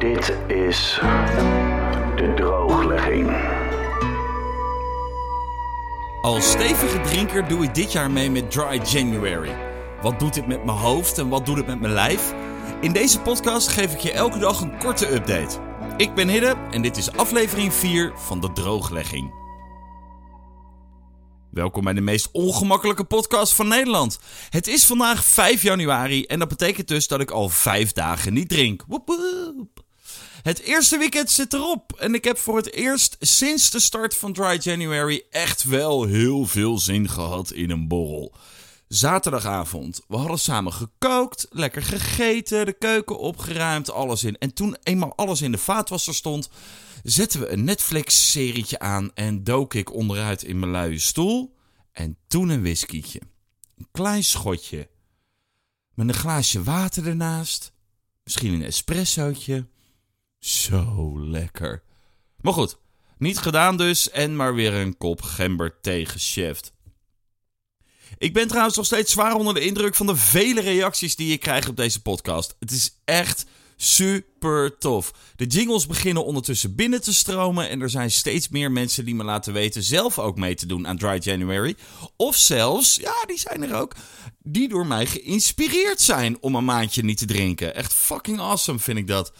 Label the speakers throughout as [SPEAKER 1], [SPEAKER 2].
[SPEAKER 1] Dit is de drooglegging.
[SPEAKER 2] Als stevige drinker doe ik dit jaar mee met Dry January. Wat doet dit met mijn hoofd en wat doet het met mijn lijf? In deze podcast geef ik je elke dag een korte update. Ik ben Hidde en dit is aflevering 4 van de drooglegging. Welkom bij de meest ongemakkelijke podcast van Nederland. Het is vandaag 5 januari en dat betekent dus dat ik al 5 dagen niet drink. Woep. Het eerste weekend zit erop en ik heb voor het eerst sinds de start van Dry January echt wel heel veel zin gehad in een borrel. Zaterdagavond, we hadden samen gekookt, lekker gegeten, de keuken opgeruimd, alles in. En toen eenmaal alles in de vaatwasser stond, zetten we een Netflix-serietje aan en dook ik onderuit in mijn luie stoel. En toen een whiskietje. Een klein schotje. Met een glaasje water ernaast. Misschien een espressootje. Zo lekker. Maar goed, niet gedaan dus en maar weer een kop gember thee gecheft. Ik ben trouwens nog steeds zwaar onder de indruk van de vele reacties die ik krijg op deze podcast. Het is echt super tof. De jingles beginnen ondertussen binnen te stromen en er zijn steeds meer mensen die me laten weten zelf ook mee te doen aan Dry January. Of zelfs, ja, die zijn er ook, die door mij geïnspireerd zijn om een maandje niet te drinken. Echt fucking awesome vind ik dat.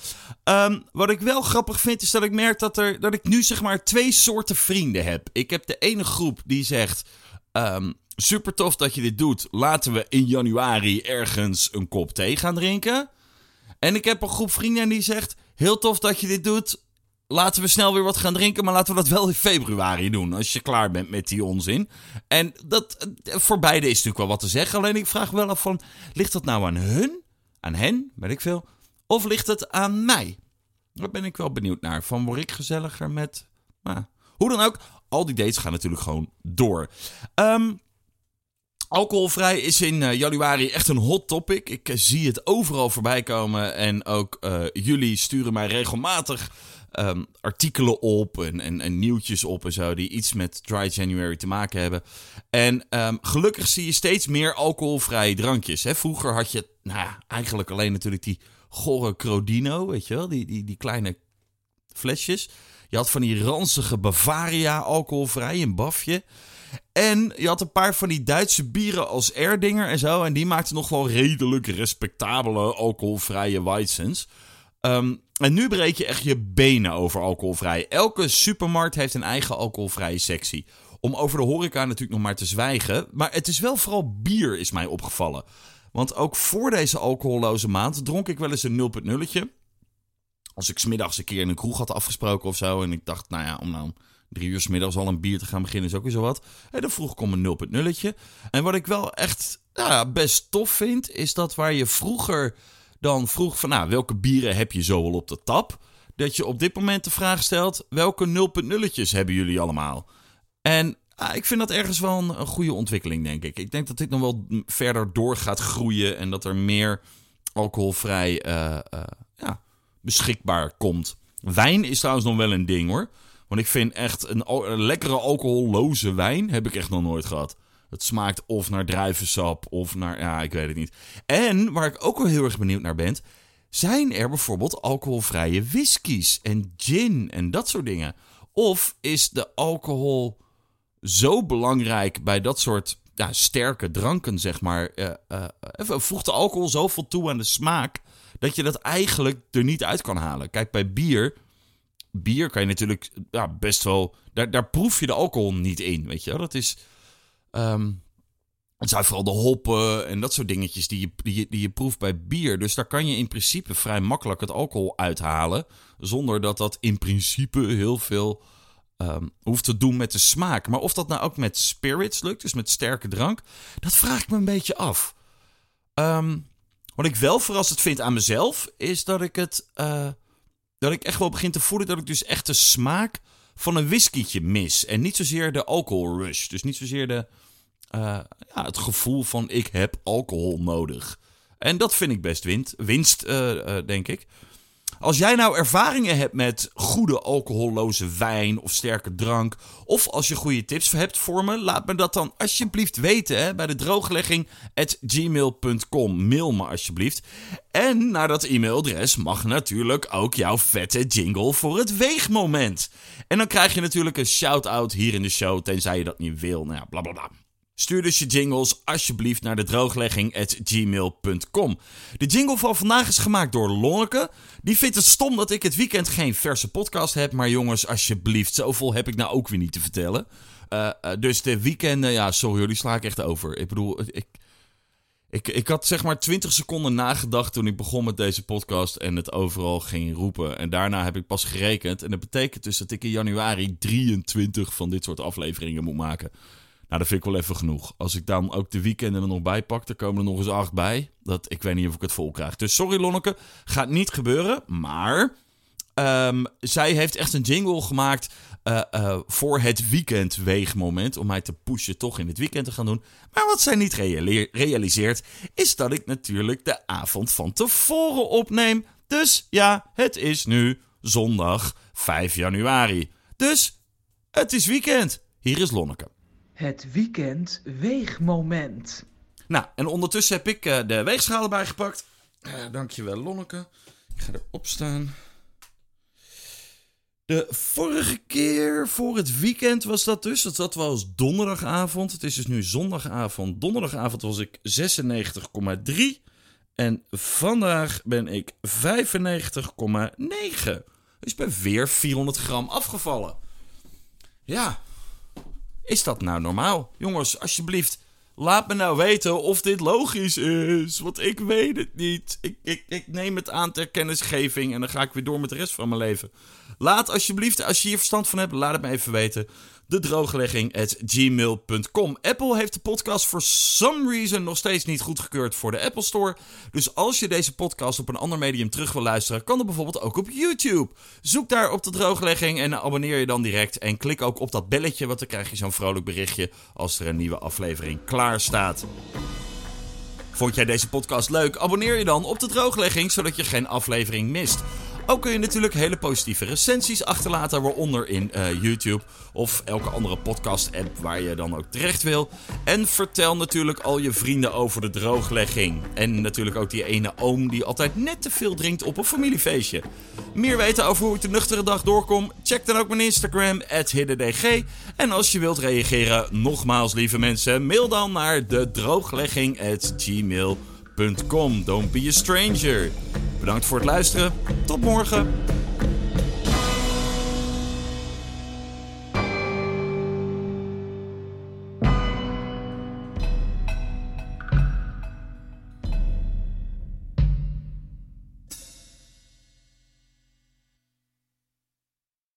[SPEAKER 2] Um, wat ik wel grappig vind is dat ik merk dat, er, dat ik nu zeg maar twee soorten vrienden heb. Ik heb de ene groep die zegt... Um, super tof dat je dit doet. Laten we in januari ergens een kop thee gaan drinken. En ik heb een groep vrienden die zegt: Heel tof dat je dit doet. Laten we snel weer wat gaan drinken, maar laten we dat wel in februari doen. Als je klaar bent met die onzin. En dat, voor beide is natuurlijk wel wat te zeggen. Alleen ik vraag wel af van, ligt dat nou aan hun? Aan hen, weet ik veel. Of ligt het aan mij? Daar ben ik wel benieuwd naar. Van word ik gezelliger met... Nou, hoe dan ook, al die dates gaan natuurlijk gewoon door. Um, Alcoholvrij is in uh, januari echt een hot topic. Ik uh, zie het overal voorbij komen. En ook uh, jullie sturen mij regelmatig um, artikelen op en, en, nieuwtjes op en zo. Die iets met Dry January te maken hebben. En um, gelukkig zie je steeds meer alcoholvrije drankjes. Hè? Vroeger had je nou eigenlijk alleen natuurlijk die gore Crodino. Weet je wel? Die, die, die kleine flesjes. Je had van die ranzige Bavaria alcoholvrij, een bafje. En je had een paar van die Duitse bieren als Erdinger en zo. En die maakten nog wel redelijk respectabele alcoholvrije Weizens. Um, en nu breek je echt je benen over alcoholvrij. Elke supermarkt heeft een eigen alcoholvrije sectie. Om over de horeca natuurlijk nog maar te zwijgen. Maar het is wel vooral bier, is mij opgevallen. Want ook voor deze alcoholloze maand dronk ik wel eens een 0.0'tje. Als ik smiddags een keer in een kroeg had afgesproken of zo. En ik dacht, nou ja, om nou drie uur s middags al een bier te gaan beginnen is ook weer zo wat. En dan vroeg ik om een 0.0'tje. En wat ik wel echt nou, best tof vind, is dat waar je vroeger dan vroeg van, nou, welke bieren heb je zo al op de tap? Dat je op dit moment de vraag stelt, welke 0.0'tjes hebben jullie allemaal? En ik vind dat ergens wel een, goede ontwikkeling, denk ik. Ik denk dat dit nog wel verder door gaat groeien en dat er meer alcoholvrij uh, ja, beschikbaar komt. Wijn is trouwens nog wel een ding hoor. Want ik vind echt een, lekkere alcoholloze wijn heb ik echt nog nooit gehad. Het smaakt of naar druivensap of naar, ja, ik weet het niet. En waar ik ook wel heel erg benieuwd naar ben, zijn er bijvoorbeeld alcoholvrije whiskies en gin en dat soort dingen? Of is de alcohol zo belangrijk bij dat soort ja, sterke dranken, zeg maar? Uh, voegt de alcohol zoveel toe aan de smaak dat je dat eigenlijk er niet uit kan halen? Kijk, bij bier bier kan je natuurlijk ja, best wel. Daar, daar proef je de alcohol niet in, weet je wel. Dat is. Um, het zijn vooral de hoppen en dat soort dingetjes die je, die, je, die je proeft bij bier. Dus daar kan je in principe vrij makkelijk het alcohol uithalen. Zonder dat dat in principe heel veel um, hoeft te doen met de smaak. Maar of dat nou ook met spirits lukt, dus met sterke drank, dat vraag ik me een beetje af. Um, wat ik wel verrassend vind aan mezelf, is dat ik het. Uh, dat ik echt wel begin te voelen dat ik dus echt de smaak van een whiskietje mis. En niet zozeer de alcohol rush. Dus niet zozeer de, uh, ja, het gevoel van ik heb alcohol nodig. En dat vind ik best winst, winst uh, denk ik. Als jij nou ervaringen hebt met goede alcoholloze wijn of sterke drank, of als je goede tips hebt voor me, laat me dat dan alsjeblieft weten hè, bij de drooglegging gmail.com. Mail me alsjeblieft. En naar dat e-mailadres mag natuurlijk ook jouw vette jingle voor het weegmoment. En dan krijg je natuurlijk een shout-out hier in de show, tenzij je dat niet wil. Nou ja, bla bla bla. Stuur dus je jingles alsjeblieft naar de drooglegging.gmail.com. De jingle van vandaag is gemaakt door Lonneke. Die vindt het stom dat ik het weekend geen verse podcast heb. Maar jongens, alsjeblieft, zoveel heb ik nou ook weer niet te vertellen. Uh, uh, dus de weekenden, ja, sorry die sla ik echt over. Ik bedoel, ik, ik, ik had zeg maar 20 seconden nagedacht toen ik begon met deze podcast en het overal ging roepen. En daarna heb ik pas gerekend. En dat betekent dus dat ik in januari 23 van dit soort afleveringen moet maken. Nou, dat vind ik wel even genoeg. Als ik dan ook de weekenden er nog bij pak, dan komen er nog eens acht bij. Dat, ik weet niet of ik het vol krijg. Dus sorry Lonneke, gaat niet gebeuren. Maar um, zij heeft echt een jingle gemaakt uh, uh, voor het weekendweegmoment. Om mij te pushen toch in het weekend te gaan doen. Maar wat zij niet realiseert, is dat ik natuurlijk de avond van tevoren opneem. Dus ja, het is nu zondag 5 januari. Dus het is weekend. Hier is Lonneke.
[SPEAKER 3] Het weekend weegmoment.
[SPEAKER 2] Nou, en ondertussen heb ik uh, de weegschaal erbij gepakt. Uh, dankjewel, Lonneke. Ik ga erop staan. De vorige keer voor het weekend was dat dus. Dat zat wel als donderdagavond. Het is dus nu zondagavond. Donderdagavond was ik 96,3. En vandaag ben ik 95,9. Dus ik ben weer 400 gram afgevallen. Ja, is dat nou normaal? Jongens, alsjeblieft, laat me nou weten of dit logisch is. Want ik weet het niet. Ik, ik, ik neem het aan ter kennisgeving en dan ga ik weer door met de rest van mijn leven. Laat alsjeblieft, als je hier verstand van hebt, laat het me even weten de drooglegging@gmail.com. Apple heeft de podcast for some reason nog steeds niet goedgekeurd voor de Apple Store. Dus als je deze podcast op een ander medium terug wil luisteren, kan dat bijvoorbeeld ook op YouTube. Zoek daar op de drooglegging en abonneer je dan direct. En klik ook op dat belletje, want dan krijg je zo'n vrolijk berichtje als er een nieuwe aflevering klaar staat. Vond jij deze podcast leuk? Abonneer je dan op de drooglegging, zodat je geen aflevering mist. Ook kun je natuurlijk hele positieve recensies achterlaten, waaronder in uh, YouTube of elke andere podcast-app waar je dan ook terecht wil. En vertel natuurlijk al je vrienden over de drooglegging. En natuurlijk ook die ene oom die altijd net te veel drinkt op een familiefeestje. Meer weten over hoe ik de nuchtere dag doorkom? Check dan ook mijn Instagram, hiddendg. En als je wilt reageren, nogmaals lieve mensen, mail dan naar de drooglegging@gmail.com. Don't be a stranger. Bedankt voor het luisteren. Tot morgen.